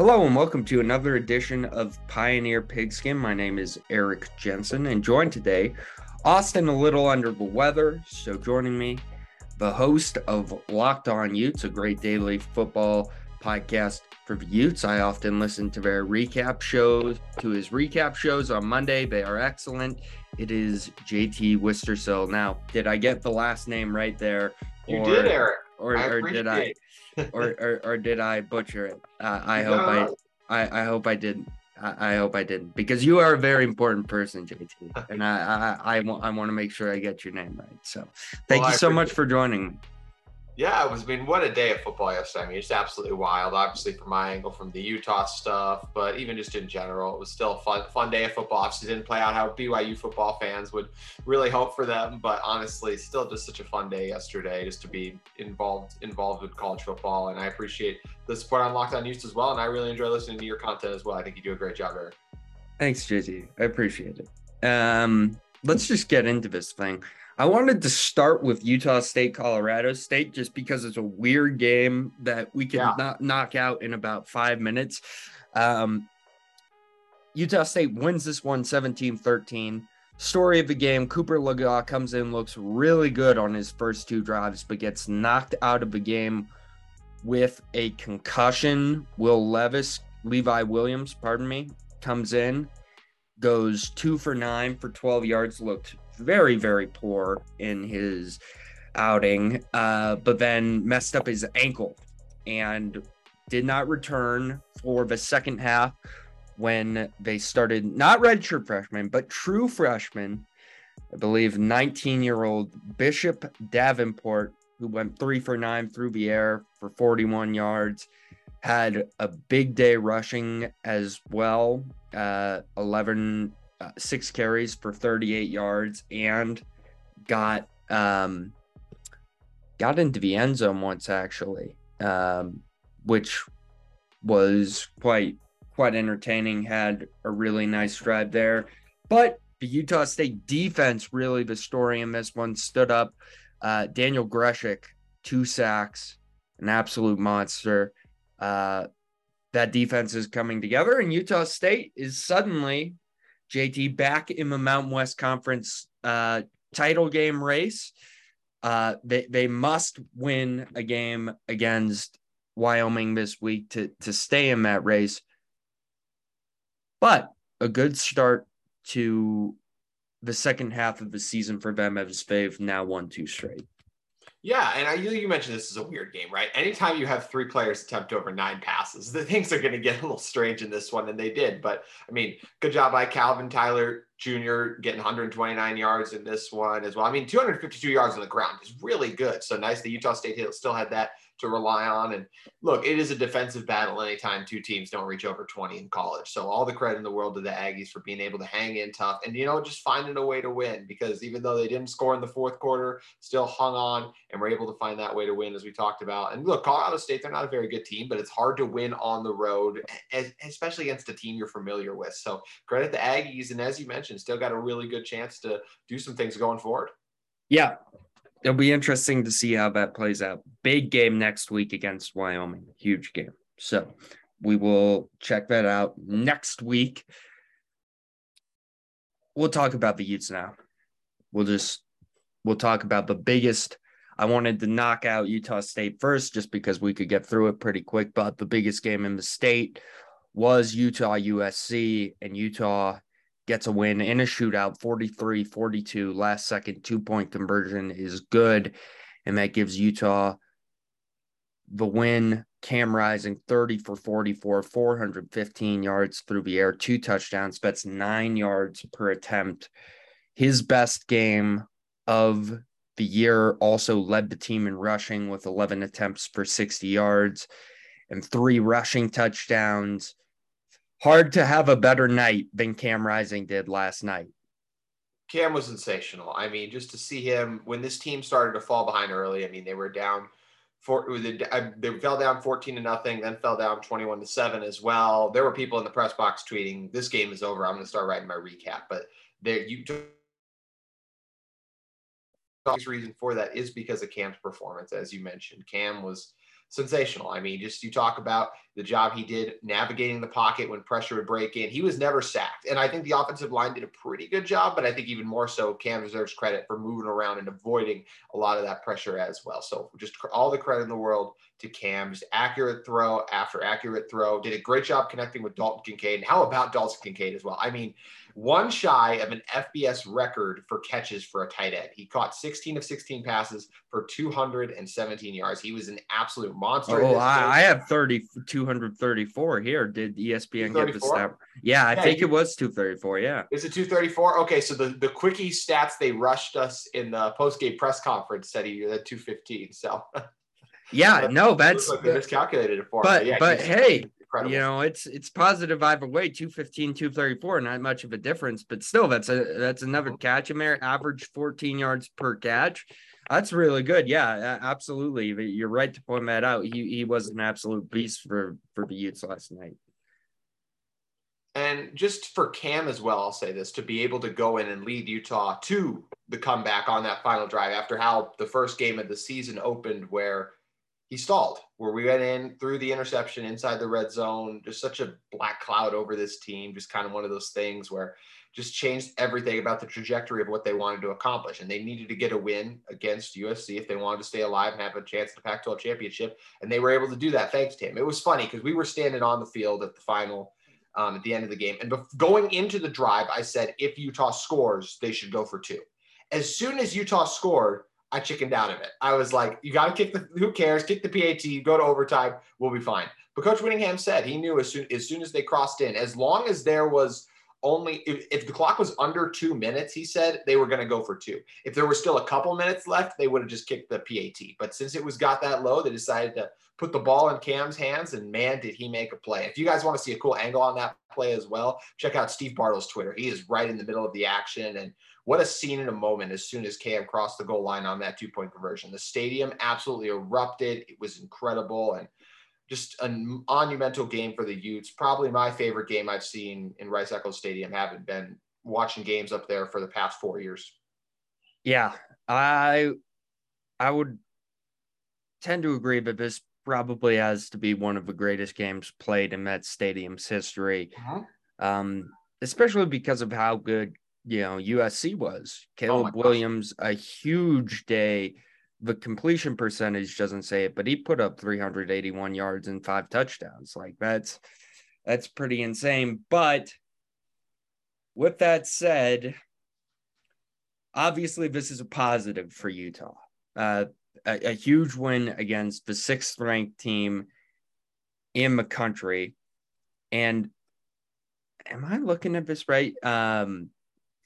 Hello and welcome to another edition of Pioneer Pigskin. My name is Eric Jensen and joined today, Austin a little under the weather. So joining me, the host of Locked On Utes, a great daily football podcast for the Utes. I often listen to their recap shows, to his recap shows on Monday. They are excellent. It is JT Wistersill. Now, did I get the last name right there? You did, Eric. Or, or did I? Or, or, or did I butcher it? Uh, I hope no. I, I I hope I didn't. I, I, hope I didn't because you are a very important person, JT, and I I, I want I want to make sure I get your name right. So, thank well, you so much for joining me. Yeah, it was. I mean, what a day of football yesterday. I mean, it's absolutely wild. Obviously, from my angle, from the Utah stuff, but even just in general, it was still a fun, fun day of football. Obviously, didn't play out how BYU football fans would really hope for them, but honestly, still just such a fun day yesterday, just to be involved involved with college football. And I appreciate the support on Locked On Utes as well. And I really enjoy listening to your content as well. I think you do a great job, Eric. Thanks, JT. I appreciate it. Um, let's just get into this thing. I wanted to start with Utah State, Colorado State, just because it's a weird game that we can yeah. not knock out in about five minutes. Um, Utah State wins this one 17 13. Story of the game Cooper Legas comes in, looks really good on his first two drives, but gets knocked out of the game with a concussion. Will Levis, Levi Williams, pardon me, comes in, goes two for nine for 12 yards, looked very, very poor in his outing, uh, but then messed up his ankle and did not return for the second half when they started not redshirt freshmen, but true freshmen. I believe 19 year old Bishop Davenport, who went three for nine through the air for 41 yards, had a big day rushing as well. Uh, 11 uh, six carries for 38 yards and got um, got into the end zone once actually, um, which was quite quite entertaining. Had a really nice drive there, but the Utah State defense really the story in this one stood up. Uh, Daniel Grzesiak, two sacks, an absolute monster. Uh, that defense is coming together, and Utah State is suddenly JT back in the Mountain West Conference uh, title game race. Uh, they they must win a game against Wyoming this week to to stay in that race. But a good start to the second half of the season for them as they've now won two straight. Yeah, and I you mentioned this is a weird game, right? Anytime you have three players attempt over nine passes, the things are going to get a little strange in this one, and they did. But I mean, good job by Calvin Tyler Jr. getting 129 yards in this one as well. I mean, 252 yards on the ground is really good. So nice that Utah State still had that to rely on. And look, it is a defensive battle anytime two teams don't reach over 20 in college. So all the credit in the world to the Aggies for being able to hang in tough and, you know, just finding a way to win because even though they didn't score in the fourth quarter, still hung on and were able to find that way to win as we talked about. And look, Colorado State, they're not a very good team, but it's hard to win on the road, especially against a team you're familiar with. So credit the Aggies. And as you mentioned, still got a really good chance to do some things going forward. Yeah, it'll be interesting to see how that plays out. Big game next week against Wyoming, huge game. So we will check that out next week. We'll talk about the Utes now. We'll just we'll talk about the biggest. I wanted to knock out Utah State first just because we could get through it pretty quick, but the biggest game in the state was Utah USC and Utah gets a win in a shootout 43 42 last second two point conversion is good. And that gives utah the win cam rising 30 for 44 415 yards through the air two touchdowns that's nine yards per attempt. His best game of the year also led the team in rushing with 11 attempts for 60 yards and three rushing touchdowns hard to have a better night than Cam Rising did last night. Cam was sensational. I mean, just to see him when this team started to fall behind early. I mean, they were down for they fell down 14 to nothing, then fell down 21 to 7 as well. There were people in the press box tweeting, "This game is over. I'm going to start writing my recap." But there you The reason for that is because of Cam's performance, as you mentioned. Cam was sensational. I mean, just you talk about the job he did navigating the pocket when pressure would break in. He was never sacked. And I think the offensive line did a pretty good job, but I think even more so, Cam deserves credit for moving around and avoiding a lot of that pressure as well. So just all the credit in the world to Cam. Just accurate throw after accurate throw. Did a great job connecting with Dalton Kincaid. And how about Dalton Kincaid as well? I mean, one shy of an FBS record for catches for a tight end. He caught 16 of 16 passes for 217 yards. He was an absolute monster. Oh, I, I, have 30, 234 here. Did ESPN get the stat? Yeah, I yeah, think it was 234. Yeah. Is it 234? Okay. So the, the quickie stats they rushed us in the post game press conference said he uh, had 215. So. Yeah, no, that's like they miscalculated it for but, him. But, yeah, but hey, incredible. You know, it's it's positive either way. 215, 234, not much of a difference, but still that's a that's another uh-huh. catch in there. Average 14 yards per catch. That's really good. Yeah, absolutely. You're right to point that out. He he was an absolute beast for for the Utes last night. And just for Cam as well, I'll say this to be able to go in and lead Utah to the comeback on that final drive after how the first game of the season opened, where he stalled where we went in through the interception inside the red zone just such a black cloud over this team just kind of one of those things where just changed everything about the trajectory of what they wanted to accomplish. And they needed to get a win against usc if they wanted to stay alive and have a chance at the pac 12 championship. And they were able to do that thanks to him. It was funny because we were standing on the field at the final um, at the end of the game. And going into the drive i said if utah scores they should go for two. As soon as utah scored I chickened out of it. I was like, you got to kick the, who cares? Kick the PAT, go to overtime, we'll be fine. But Coach Whittingham said he knew as soon as soon as they crossed in, as long as there was only if, if the clock was under two minutes, he said they were going to go for two. If there was still a couple minutes left, they would have just kicked the PAT. But since it was got that low, they decided to put the ball in Cam's hands, and man, did he make a play. If you guys want to see a cool angle on that play as well, check out Steve Bartle's Twitter. He is right in the middle of the action and what a scene in a moment as soon as Cam crossed the goal line on that two point conversion. The stadium absolutely erupted. It was incredible and just a monumental game for the Utes. Probably my favorite game I've seen in Rice Eccles Stadium. Haven't been watching games up there for the past four years. Yeah, I I would tend to agree, but this probably has to be one of the greatest games played in that stadium's history. Uh-huh. Um, especially because of how good you know USC was. Oh Caleb oh Williams, gosh. a huge day. The completion percentage doesn't say it, but he put up 381 yards and five touchdowns. Like that's that's pretty insane. But with that said, obviously this is a positive for Utah. Uh, a, a huge win against the sixth ranked team in the country. And am I looking at this right? Um,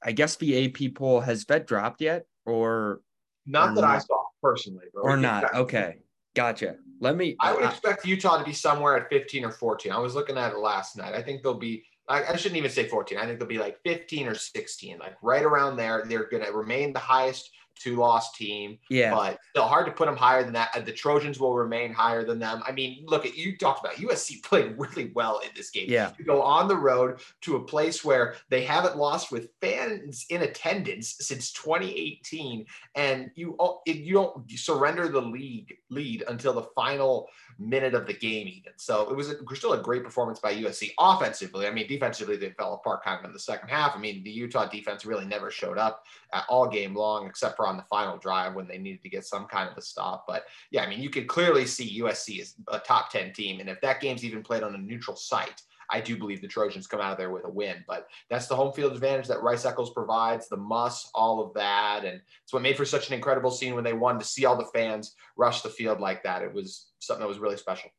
I guess the AP poll has vet dropped yet, or not or that not? I saw personally, or not. Okay, gotcha. Let me. I would uh, expect Utah to be somewhere at 15 or 14. I was looking at it last night. I think they'll be. I, I shouldn't even say 14. I think they'll be like 15 or 16, like right around there. They're going to remain the highest two loss team. Yeah. But still hard to put them higher than that. The Trojans will remain higher than them. I mean, look at you talked about USC played really well in this game. Yeah. To go on the road to a place where they haven't lost with fans in attendance since 2018. And you you don't surrender the league lead until the final minute of the game even. So it was a, still a great performance by USC offensively. I mean, defensively they fell apart kind of in the second half. I mean, the Utah defense really never showed up all game long except for on the final drive when they needed to get some kind of a stop. But yeah, I mean, you could clearly see USC is a top 10 team. And if that game's even played on a neutral site, I do believe the Trojans come out of there with a win. But that's the home field advantage that Rice Eccles provides, the muss, all of that. And it's what made for such an incredible scene when they won to see all the fans rush the field like that. It was something that was really special.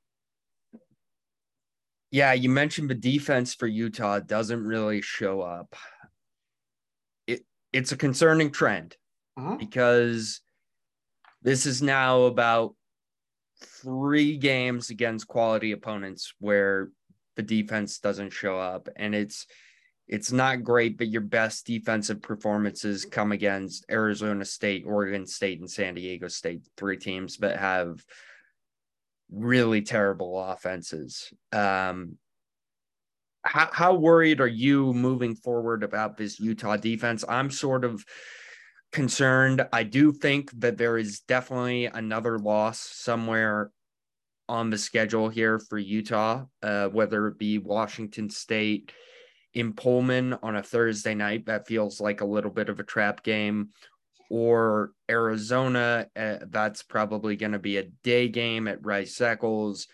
Yeah, you mentioned the defense for Utah doesn't really show up. It it's a concerning trend uh-huh. because this is now about three games against quality opponents where the defense doesn't show up and it's it's not great but your best defensive performances come against Arizona State, Oregon State and San Diego State, three teams that have really terrible offenses. Um how, how worried are you moving forward about this Utah defense? I'm sort of concerned. I do think that there is definitely another loss somewhere on the schedule here for Utah, uh, whether it be Washington State in Pullman on a Thursday night, that feels like a little bit of a trap game, or Arizona, uh, that's probably going to be a day game at Rice Eccles.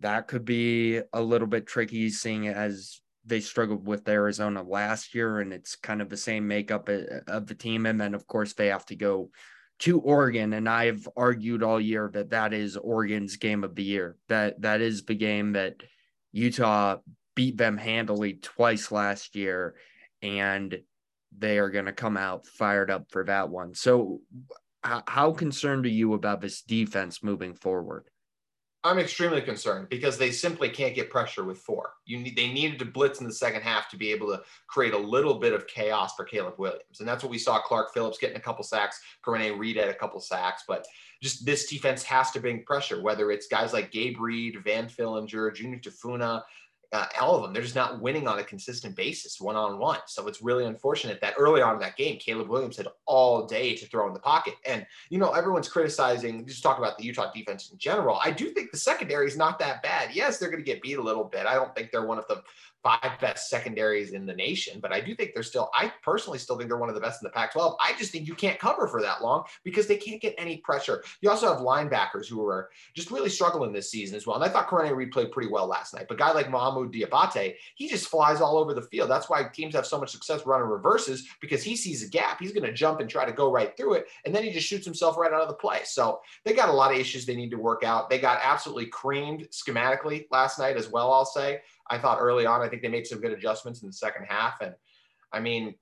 That could be a little bit tricky, seeing as they struggled with Arizona last year, and it's kind of the same makeup uh, of the team. And then, of course, they have to go to Oregon, and I've argued all year that that is Oregon's game of the year. That that is the game that Utah beat them handily twice last year, and they are going to come out fired up for that one. So, how concerned are you about this defense moving forward? I'm extremely concerned because they simply can't get pressure with four. You need they needed to blitz in the second half to be able to create a little bit of chaos for Caleb Williams, and that's what we saw. Clark Phillips getting a couple sacks, Karene Reid had a couple sacks, but just this defense has to bring pressure. Whether it's guys like Gabe Reid, Van Fillinger, Junior Tafuna, uh, all of them, they're just not winning on a consistent basis, one on one. So it's really unfortunate that early on in that game, Caleb Williams had all day to throw in the pocket. And, you know, everyone's criticizing, just talk about the Utah defense in general. I do think the secondary is not that bad. Yes, they're going to get beat a little bit. I don't think they're one of the five best secondaries in the nation, but I do think they're still, I personally still think they're one of the best in the Pac 12. I just think you can't cover for that long because they can't get any pressure. You also have linebackers who are just really struggling this season as well. And I thought Karene Reid played pretty well last night, but guy like Diabate, he just flies all over the field. That's why teams have so much success running reverses because he sees a gap. He's going to jump and try to go right through it. And then he just shoots himself right out of the play. So they got a lot of issues they need to work out. They got absolutely creamed schematically last night as well, I'll say. I thought early on, I think they made some good adjustments in the second half. And I mean,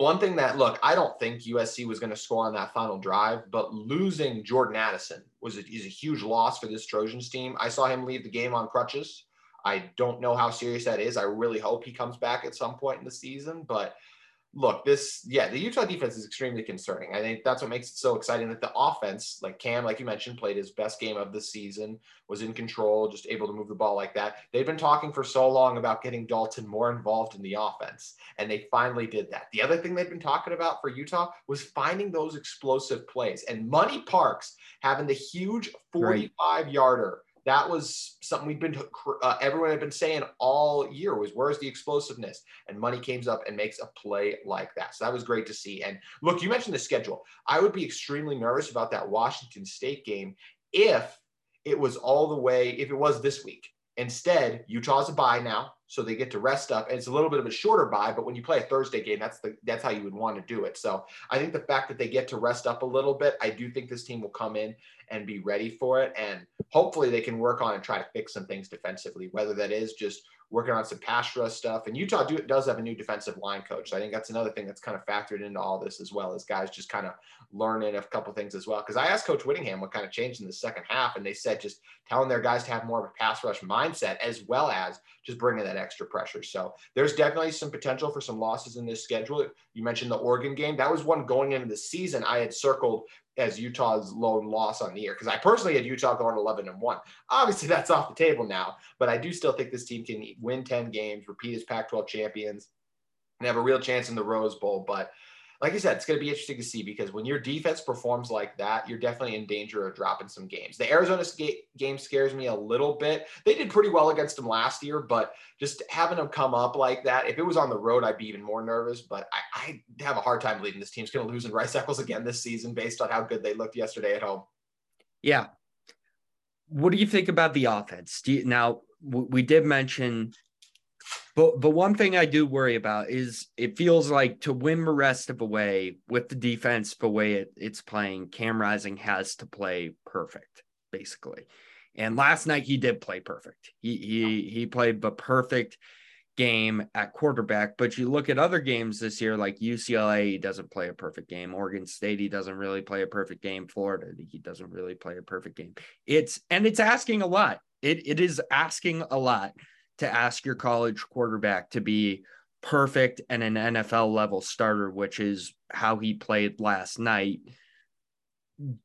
one thing that look, I don't think USC was going to score on that final drive, but losing Jordan Addison was a, is a huge loss for this Trojans team. I saw him leave the game on crutches. I don't know how serious that is. I really hope he comes back at some point in the season, but look, this, yeah, the Utah defense is extremely concerning. I think that's what makes it so exciting that the offense, like Cam, like you mentioned, played his best game of the season, was in control, just able to move the ball like that. They've been talking for so long about getting Dalton more involved in the offense, and they finally did that. The other thing they've been talking about for Utah was finding those explosive plays, and Money Parks having the huge 45 yarder that was something we've been uh, everyone had been saying all year was where's the explosiveness? And money came up and makes a play like that. So that was great to see. And look you mentioned the schedule. I would be extremely nervous about that washington state game if it was all the way if it was this week. Instead utah's a bye now so they get to rest up. And it's a little bit of a shorter bye, but when you play a Thursday game, that's the that's how you would want to do it. So I think the fact that they get to rest up a little bit, I do think this team will come in and be ready for it. And hopefully they can work on and try to fix some things defensively, whether that is just working on some pass rush stuff. And Utah do, does have a new defensive line coach. So I think that's another thing that's kind of factored into all this as well as guys just kind of learning a couple things as well. Because I asked Coach Whittingham what kind of changed in the second half, and they said just telling their guys to have more of a pass rush mindset as well as just bringing that extra pressure. So there's definitely some potential for some losses in this schedule. You mentioned the Oregon game. That was one going into the season I had circled as Utah's lone loss on the year because I personally had Utah going 11 and 1. Obviously, that's off the table now, but I do still think this team can win 10 games, repeat as Pac 12 champions, and have a real chance in the Rose Bowl. But like I said, it's going to be interesting to see because when your defense performs like that, you're definitely in danger of dropping some games. The Arizona game scares me a little bit. They did pretty well against them last year, but just having them come up like that, if it was on the road, I'd be even more nervous. But I, I have a hard time believing this team's going to lose in Rice Eccles again this season based on how good they looked yesterday at home. Yeah. What do you think about the offense? You, now, we did mention but the one thing I do worry about is it feels like to win the rest of the way with the defense the way it, it's playing, Cam Rising has to play perfect, basically. And last night he did play perfect. He he he played the perfect game at quarterback. But you look at other games this year, like UCLA, he doesn't play a perfect game. Oregon State, he doesn't really play a perfect game. Florida, he doesn't really play a perfect game. It's and it's asking a lot. It it is asking a lot to ask your college quarterback to be perfect and an NFL level starter, which is how he played last night.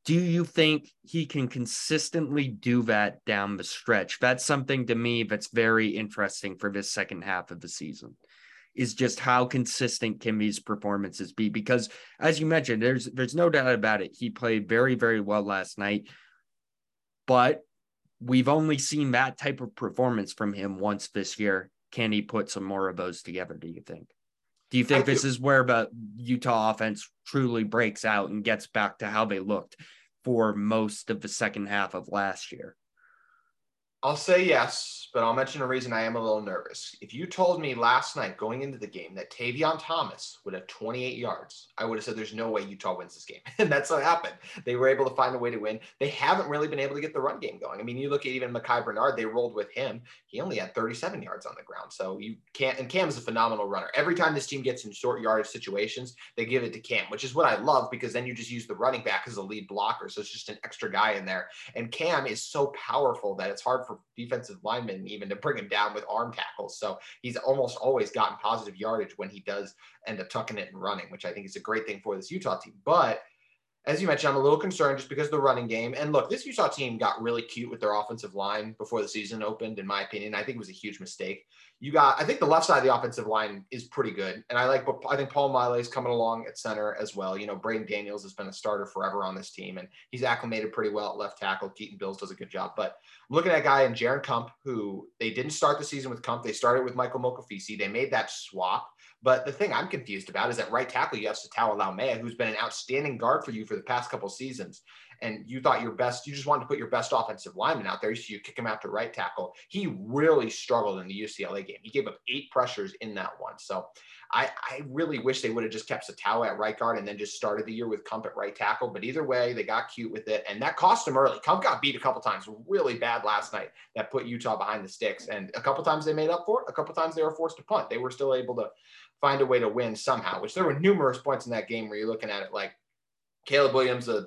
Do you think he can consistently do that down the stretch? That's something to me that's very interesting for this second half of the season. Is just how consistent can these performances be? Because as you mentioned, there's there's no doubt about it. He played very, very well last night. But we've only seen that type of performance from him once this year. Can he put some more of those together? Do you think? Do you think I this do. is where the Utah offense truly breaks out and gets back to how they looked for most of the second half of last year? I'll say yes, but I'll mention a reason I am a little nervous. If you told me last night going into the game that Tavion Thomas would have 28 yards, I would have said there's no way Utah wins this game. and that's what happened. They were able to find a way to win. They haven't really been able to get the run game going. I mean, you look at even Micah Bernard, they rolled with him. He only had 37 yards on the ground. So you can't, and Cam is a phenomenal runner. Every time this team gets in short yardage situations, they give it to Cam, which is what I love because then you just use the running back as a lead blocker. So it's just an extra guy in there. And Cam is so powerful that it's hard for defensive linemen even to bring him down with arm tackles. So he's almost always gotten positive yardage when he does end up tucking it and running, which I think is a great thing for this Utah team. But as you mentioned, I'm a little concerned just because of the running game. And look, this Utah team got really cute with their offensive line before the season opened, in my opinion. I think it was a huge mistake. You got, I think the left side of the offensive line is pretty good. And I like, But I think Paul Maile is coming along at center as well. You know, Braeden Daniels has been a starter forever on this team, and he's acclimated pretty well at left tackle. Keaton Bills does a good job. But I'm looking at a guy in Jaren Kump, who they didn't start the season with Kump. They started with Michael Mokofisi. They made that swap but the thing I'm confused about is that right tackle, you have Sataoa Laumea, who's been an outstanding guard for you for the past couple seasons. And you thought your best, you just wanted to put your best offensive lineman out there. So you kick him out to right tackle. He really struggled in the UCLA game. He gave up eight pressures in that one. So I, I really wish they would have just kept Sataoa at right guard and then just started the year with Kump at right tackle. But either way, they got cute with it. And that cost them early. Kump got beat a couple times really bad last night. That put Utah behind the sticks. And a couple times they made up for it. A couple times they were forced to punt. They were still able to find a way to win somehow, which there were numerous points in that game where you're looking at it like Caleb Williams uh,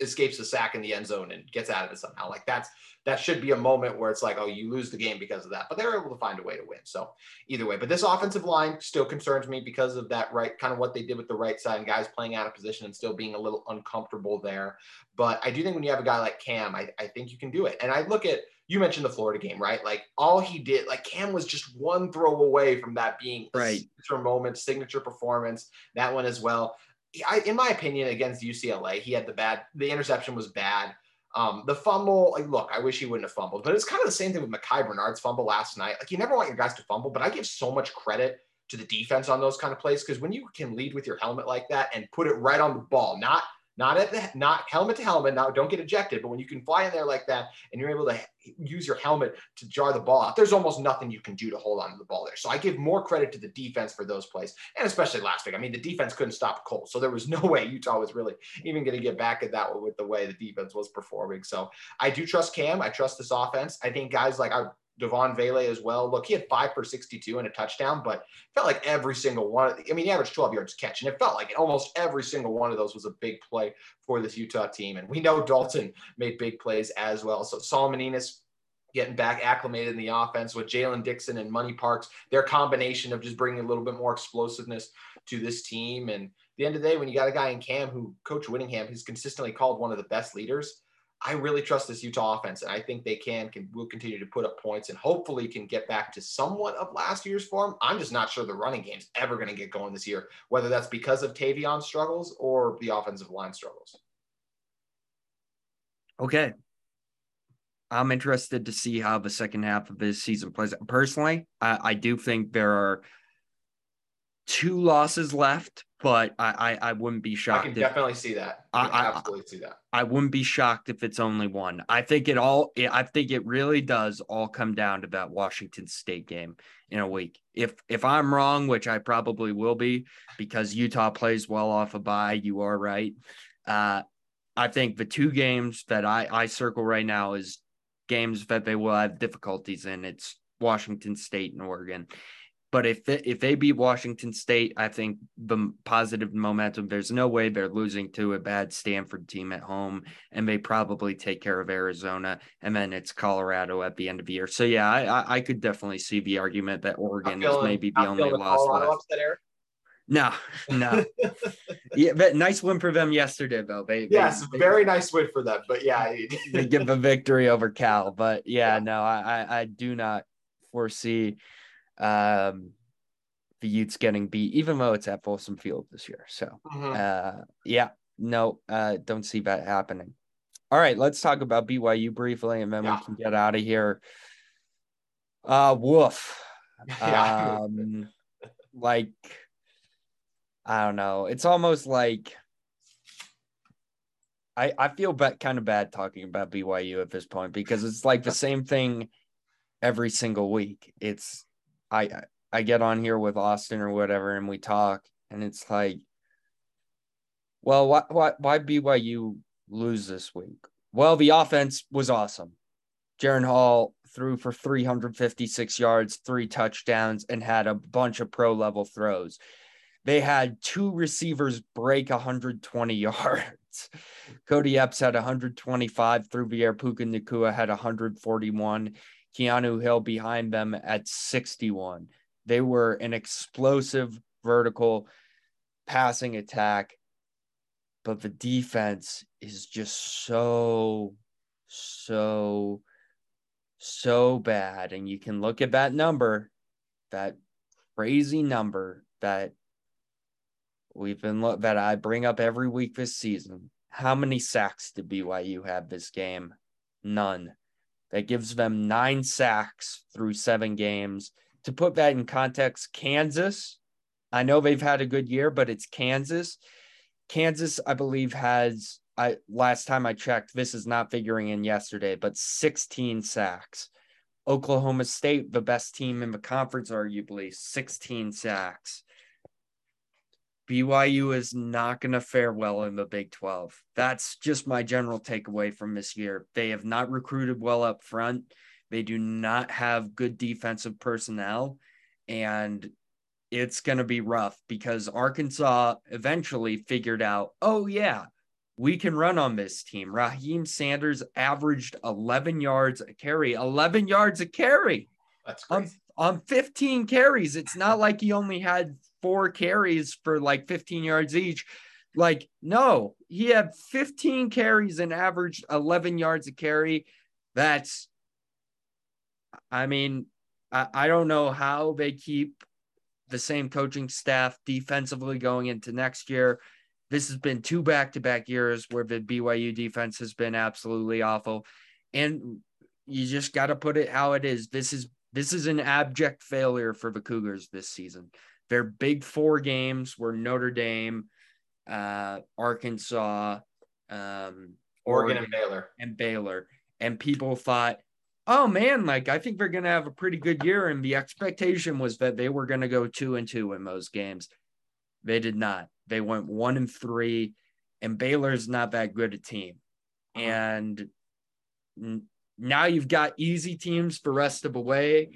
escapes the sack in the end zone and gets out of it somehow. Like that's that should be a moment where it's like, oh, you lose the game because of that. But they were able to find a way to win. So either way, but this offensive line still concerns me because of that right kind of what they did with the right side and guys playing out of position and still being a little uncomfortable there. But I do think when you have a guy like Cam, I, I think you can do it. And I look at you mentioned the Florida game, right? Like all he did, like Cam was just one throw away from that being right. signature moment, signature performance. That one as well. I, in my opinion, against UCLA, he had the bad. The interception was bad. Um, the fumble, like, look, I wish he wouldn't have fumbled, but it's kind of the same thing with Micah Bernard's fumble last night. Like, you never want your guys to fumble, but I give so much credit to the defense on those kind of plays because when you can lead with your helmet like that and put it right on the ball, not not at the not helmet to helmet. Now don't get ejected, but when you can fly in there like that and you're able to use your helmet to jar the ball out, there's almost nothing you can do to hold on to the ball there. So I give more credit to the defense for those plays, and especially last week. I mean, the defense couldn't stop Cole, so there was no way Utah was really even going to get back at that with the way the defense was performing. So I do trust Cam. I trust this offense. I think guys like I Devaughn Vele as well. Look, he had five for 62 and a touchdown, but felt like every single one. I mean, he averaged 12 yards catch, and it felt like almost every single one of those was a big play for this Utah team. And we know Dalton made big plays as well. So Solomon Enis getting back acclimated in the offense with Jaylen Dixon and Money Parks, their combination of just bringing a little bit more explosiveness to this team. And the end of the day, when you got a guy in Cam who Coach Whittingham who's consistently called one of the best leaders, I really trust this Utah offense, and I think they can can will continue to put up points and hopefully can get back to somewhat of last year's form. I'm just not sure the running game's ever going to get going this year, whether that's because of Tavion's struggles or the offensive line struggles. Okay. I'm interested to see how the second half of this season plays. Personally, I, I do think there are two losses left but I, I, I wouldn't be shocked. I can if, definitely see that. I, I absolutely see that. I wouldn't be shocked if it's only one. I think it all. I think it really does all come down to that Washington State game in a week. If if I'm wrong, which I probably will be, because Utah plays well off a bye, you are right. Uh, I think the two games that I I circle right now is games that they will have difficulties in. It's Washington State and Oregon. But if they, if they beat Washington State, I think the positive momentum. There's no way they're losing to a bad Stanford team at home, and they probably take care of Arizona, and then it's Colorado at the end of the year. So yeah, I I could definitely see the argument that Oregon feeling, is maybe the only loss left. No, no. yeah, but nice win for them yesterday, though. They, yes, they, very they, nice win for them. But yeah, they give a victory over Cal. But yeah, yeah. no, I, I I do not foresee um, the Utes getting beat, even though it's at Folsom Field this year. So, mm-hmm. uh, yeah, no, uh, don't see that happening. All right, let's talk about BYU briefly, and then yeah. we can get out of here. Uh, woof. Yeah. Um, like, I don't know. It's almost like I I feel bad, kind of bad talking about BYU at this point because it's like the same thing every single week. It's I I get on here with Austin or whatever, and we talk, and it's like, well, why why why BYU lose this week? Well, the offense was awesome. Jaren Hall threw for 356 yards, three touchdowns, and had a bunch of pro level throws. They had two receivers break 120 yards. Kody Epps had 125 through air. Puka Nacua had 141. Keanu Hill behind them at 61. They were an explosive vertical passing attack, but the defense is just so, so, so bad. And you can look at that number, that crazy number that we've been that I bring up every week this season. How many sacks did BYU have this game? None. That gives them nine sacks through seven games. To put that in context, Kansas, I know they've had a good year, but it's Kansas. Kansas, I believe, has I last time I checked, this is not figuring in yesterday, but 16 sacks. Oklahoma State, the best team in the conference, arguably 16 sacks. BYU is not going to fare well in the Big 12. That's just my general takeaway from this year. They have not recruited well up front. They do not have good defensive personnel. And it's going to be rough because Arkansas eventually figured out, oh, yeah, we can run on this team. Raheim Sanders averaged 11 yards a carry, 11 yards a carry. That's crazy. On, on 15 carries. It's not like he only had four carries for like 15 yards each. Like, no, he had 15 carries and averaged 11 yards a carry. That's, I mean, I, I don't know how they keep the same coaching staff defensively going into next year. This has been two back to back years where the BYU defense has been absolutely awful. And you just got to put it how it is. This is this is an abject failure for the Cougars this season. Their big four games were Notre Dame, uh, Arkansas, um, Oregon, Oregon, and Baylor. And Baylor. And people thought, oh man, like I think they're going to have a pretty good year. And the expectation was that they were going to go two and two in those games. They did not. They went one and three, and Baylor's not that good a team. Uh-huh. And now you've got easy teams for rest of the way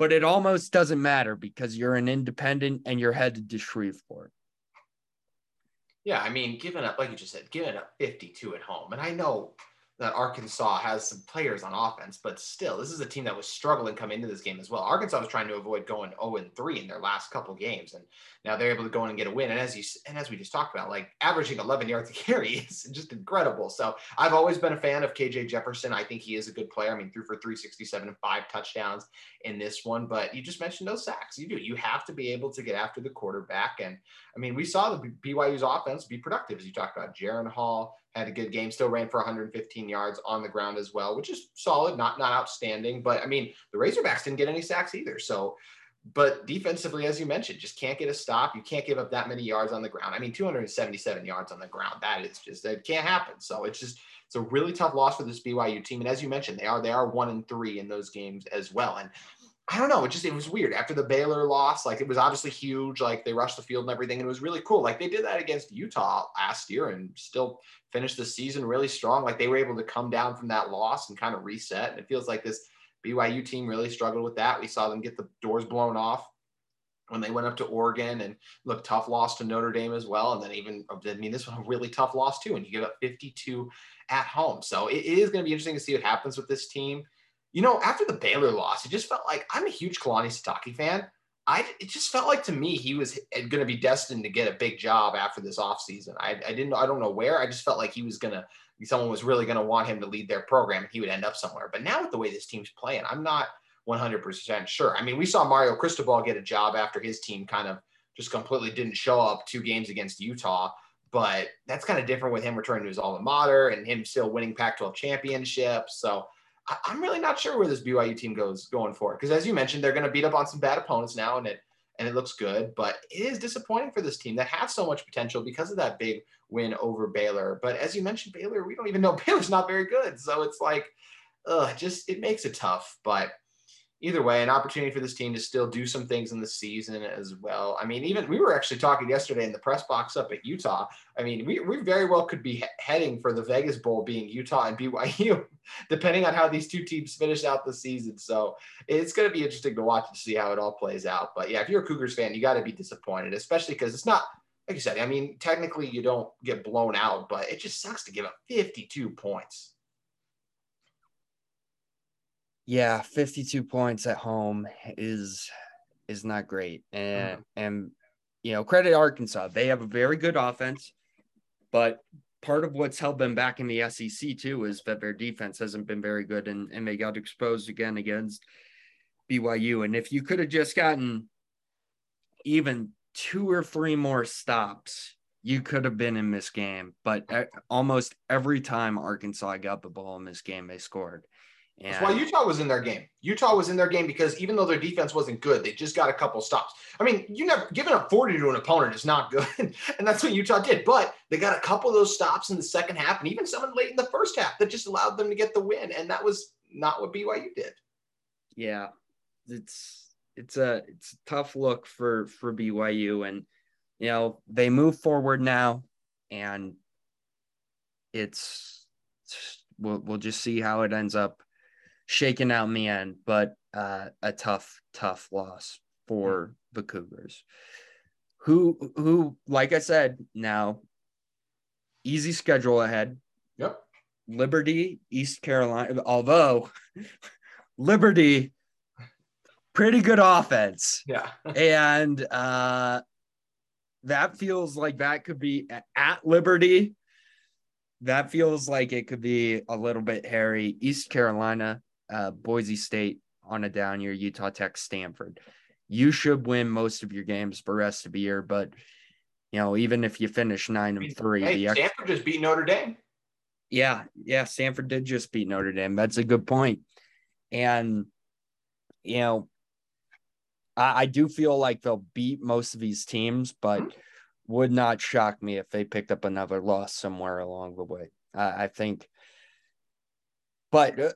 but it almost doesn't matter because you're an independent and you're headed to Shreveport. Yeah, I mean, given up, like you just said, given up 52 at home, and I know that Arkansas has some players on offense, but still, this is a team that was struggling coming into this game as well. Arkansas was trying to avoid going 0 and 3 in their last couple games, and now they're able to go in and get a win. And as you and as we just talked about, like averaging 11 yards a carry is just incredible. So I've always been a fan of KJ Jefferson. I think he is a good player. I mean, threw for 367 and five touchdowns in this one. But you just mentioned those sacks. You do. You have to be able to get after the quarterback. And I mean, we saw the BYU's offense be productive, as you talked about. Jaren Hall had a good game, still ran for 115 yards on the ground as well, which is solid, not not outstanding. But I mean, the Razorbacks didn't get any sacks either. So, but defensively, as you mentioned, just can't get a stop. You can't give up that many yards on the ground. I mean, 277 yards on the ground. That is just that can't happen. So it's just it's a really tough loss for this BYU team. And as you mentioned, they are they are one and three in those games as well. And I don't know. It just it was weird after the Baylor loss. Like it was obviously huge. Like they rushed the field and everything, and it was really cool. Like they did that against Utah last year and still finished the season really strong. Like they were able to come down from that loss and kind of reset. And it feels like this BYU team really struggled with that. We saw them get the doors blown off when they went up to Oregon and look tough loss to Notre Dame as well. And then even I mean this was a really tough loss too. And you give up 52 at home. So it is going to be interesting to see what happens with this team you know, after the Baylor loss, it just felt like I'm a huge Kalani Sitake fan. I it just felt like to me he was eh, going to be destined to get a big job after this offseason. I, I didn't I don't know where. I just felt like he was going to someone was really going to want him to lead their program and he would end up somewhere. But now with the way this team's playing, I'm not 100% sure. I mean, we saw Mario Cristobal get a job after his team kind of just completely didn't show up two games against Utah. but that's kind of different with him returning to his alma mater and him still winning Pac-12 championships. So I, am really not sure where this BYU team goes going forward because, as you mentioned, they're going to beat up on some bad opponents now, and it and it looks good. But it is disappointing for this team that has so much potential because of that big win over Baylor. But as you mentioned, Baylor, we don't even know Baylor's not very good, so it's like, uh, just it makes it tough. But either way, an opportunity for this team to still do some things in the season as well. I mean, even we were actually talking yesterday in the press box up at Utah. I mean, we, we very well could be he- heading for the Vegas Bowl being Utah and BYU, depending on how these two teams finish out the season. So it's going to be interesting to watch and see how it all plays out. But yeah, if you're a Cougars fan, you got to be disappointed, especially because it's not. Like you said, I mean, technically you don't get blown out, but it just sucks to give up 52 points. Yeah, 52 points at home is is not great. And mm-hmm. and you know, credit Arkansas. They have a very good offense, but part of what's held them back in the SEC too is that their defense hasn't been very good and, and they got exposed again against BYU. And if you could have just gotten even two or three more stops, you could have been in this game. But almost every time Arkansas got the ball in this game, they scored. And That's why Utah was in their game. Utah was in their game because even though their defense wasn't good, they just got a couple stops. I mean, you never giving up 40 to an opponent is not good. and that's what Utah did. But they got a couple of those stops in the second half and even some late in the first half that just allowed them to get the win. And that was not what BYU did. Yeah. It's it's a it's a tough look for for BYU. And you know, they move forward now and it's we'll we'll just see how it ends up shaken out in the end, but uh, a tough, tough loss for the Cougars. Who, who, like I said, now easy schedule ahead. Yep. Liberty, East Carolina. Although Liberty, pretty good offense. Yeah. and uh, that feels like that could be at Liberty. That feels like it could be a little bit hairy. East Carolina, uh, Boise State on a down year, Utah Tech, Stanford. You should win most of your games for rest of the year, but you know, even if you finish nine and three, hey, the Stanford just beat Notre Dame. Yeah, yeah, Stanford did just beat Notre Dame. That's a good point. And you know, I, I do feel like they'll beat most of these teams, but mm-hmm. would not shock me if they picked up another loss somewhere along the way. I, I think, but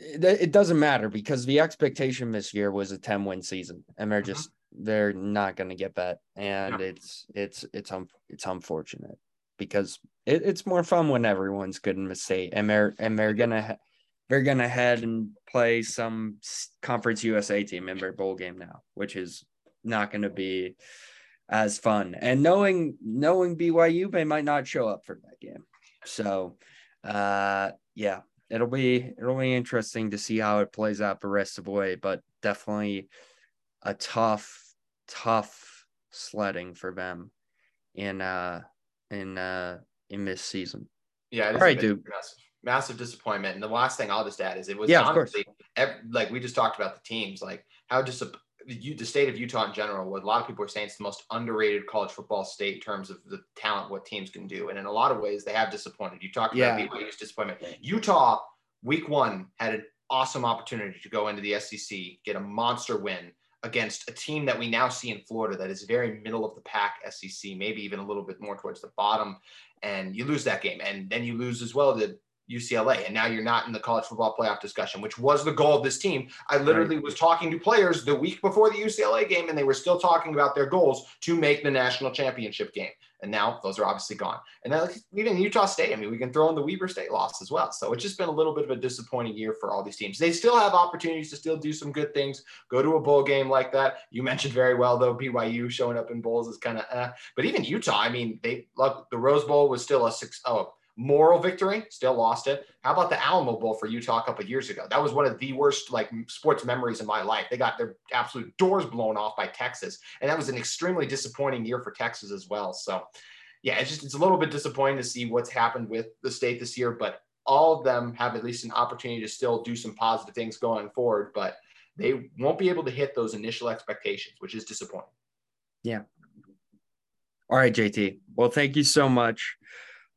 it doesn't matter because the expectation this year was a 10 win season and they're just they're not going to get that. And yeah. it's it's it's um it's unfortunate because it, it's more fun when everyone's good in the state and they're and they're gonna they're gonna head and play some conference usa team in their bowl game now which is not going to be as fun. And knowing knowing byu they might not show up for that game. So uh yeah it'll be it'll be interesting to see how it plays out the rest of the way, but definitely a tough, tough sledding for them in uh in uh in this season. Yeah, all right, dude. Massive, massive, disappointment. And the last thing I'll just add is it was yeah, honestly, every, like we just talked about the teams, like how just the, the state of Utah in general, what a lot of people are saying it's the most underrated college football state in terms of the talent, what teams can do. And in a lot of ways, they have disappointed. You talked yeah. about BYU's disappointment. Utah, week one, had an awesome opportunity to go into the SEC, get a monster win against a team that we now see in Florida that is very middle of the pack SEC, maybe even a little bit more towards the bottom. And you lose that game. And then you lose as well to UCLA, and now you're not in the college football playoff discussion, which was the goal of this team. I literally right. was talking to players the week before the UCLA game, and they were still talking about their goals to make the national championship game. And now those are obviously gone. And then even Utah State, I mean, we can throw in the Weber State loss as well. So it's just been a little bit of a disappointing year for all these teams. They still have opportunities to still do some good things, go to a bowl game like that. You mentioned very well, though, BYU showing up in bowls is kind of, eh. but even Utah, I mean, they look, the Rose Bowl was still a six, oh, moral victory, still lost it. How about the Alamo Bowl for Utah a couple years ago? That was one of the worst like sports memories in my life. They got their absolute doors blown off by Texas, and that was an extremely disappointing year for Texas as well. So, yeah, it's just it's a little bit disappointing to see what's happened with the state this year, but all of them have at least an opportunity to still do some positive things going forward, but they won't be able to hit those initial expectations, which is disappointing. Yeah. All right, JT. Well, thank you so much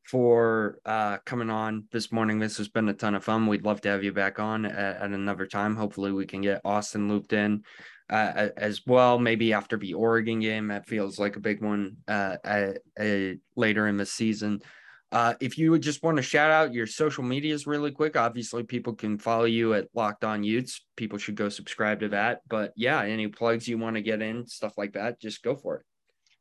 for uh, coming on this morning. This has been a ton of fun. We'd love to have you back on at, at another time. Hopefully, we can get Austin looped in uh, as well. Maybe after the Oregon game, that feels like a big one uh, later in the season. Uh, if you would just want to shout out your social medias really quick, obviously people can follow you at Locked On Utes. People should go subscribe to that. But yeah, any plugs you want to get in, stuff like that, just go for it.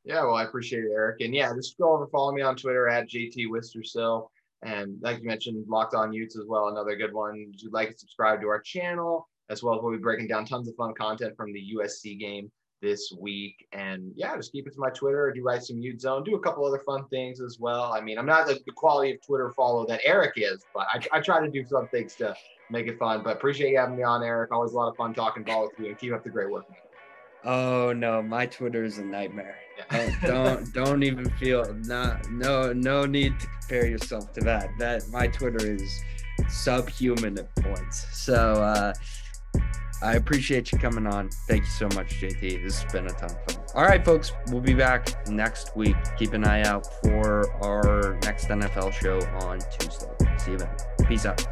Yeah, well, I appreciate it, Eric. And yeah, just go over follow me on Twitter at JT Wistersill. And like you mentioned, Locked On Utes as well, another good one. If you'd like to subscribe to our channel, as well as we'll be breaking down tons of fun content from the USC game this week. And yeah, just keep it to my Twitter. Do write some Ute Zone. Do a couple other fun things as well. I mean, I'm not like the quality of Twitter follow that Eric is, but I, I try to do some things to make it fun. But appreciate you having me on, Eric. Always a lot of fun talking ball with you, and keep up the great work. Oh no, my Twitter is a nightmare. Yeah. don't, don't don't even feel not no no need to compare yourself to that. That my Twitter is subhuman at points. So uh I appreciate you coming on. Thank you so much, JT. This has been a ton of fun. All right, folks, we'll be back next week. Keep an eye out for our next NFL show on Tuesday. See you then. Peace out.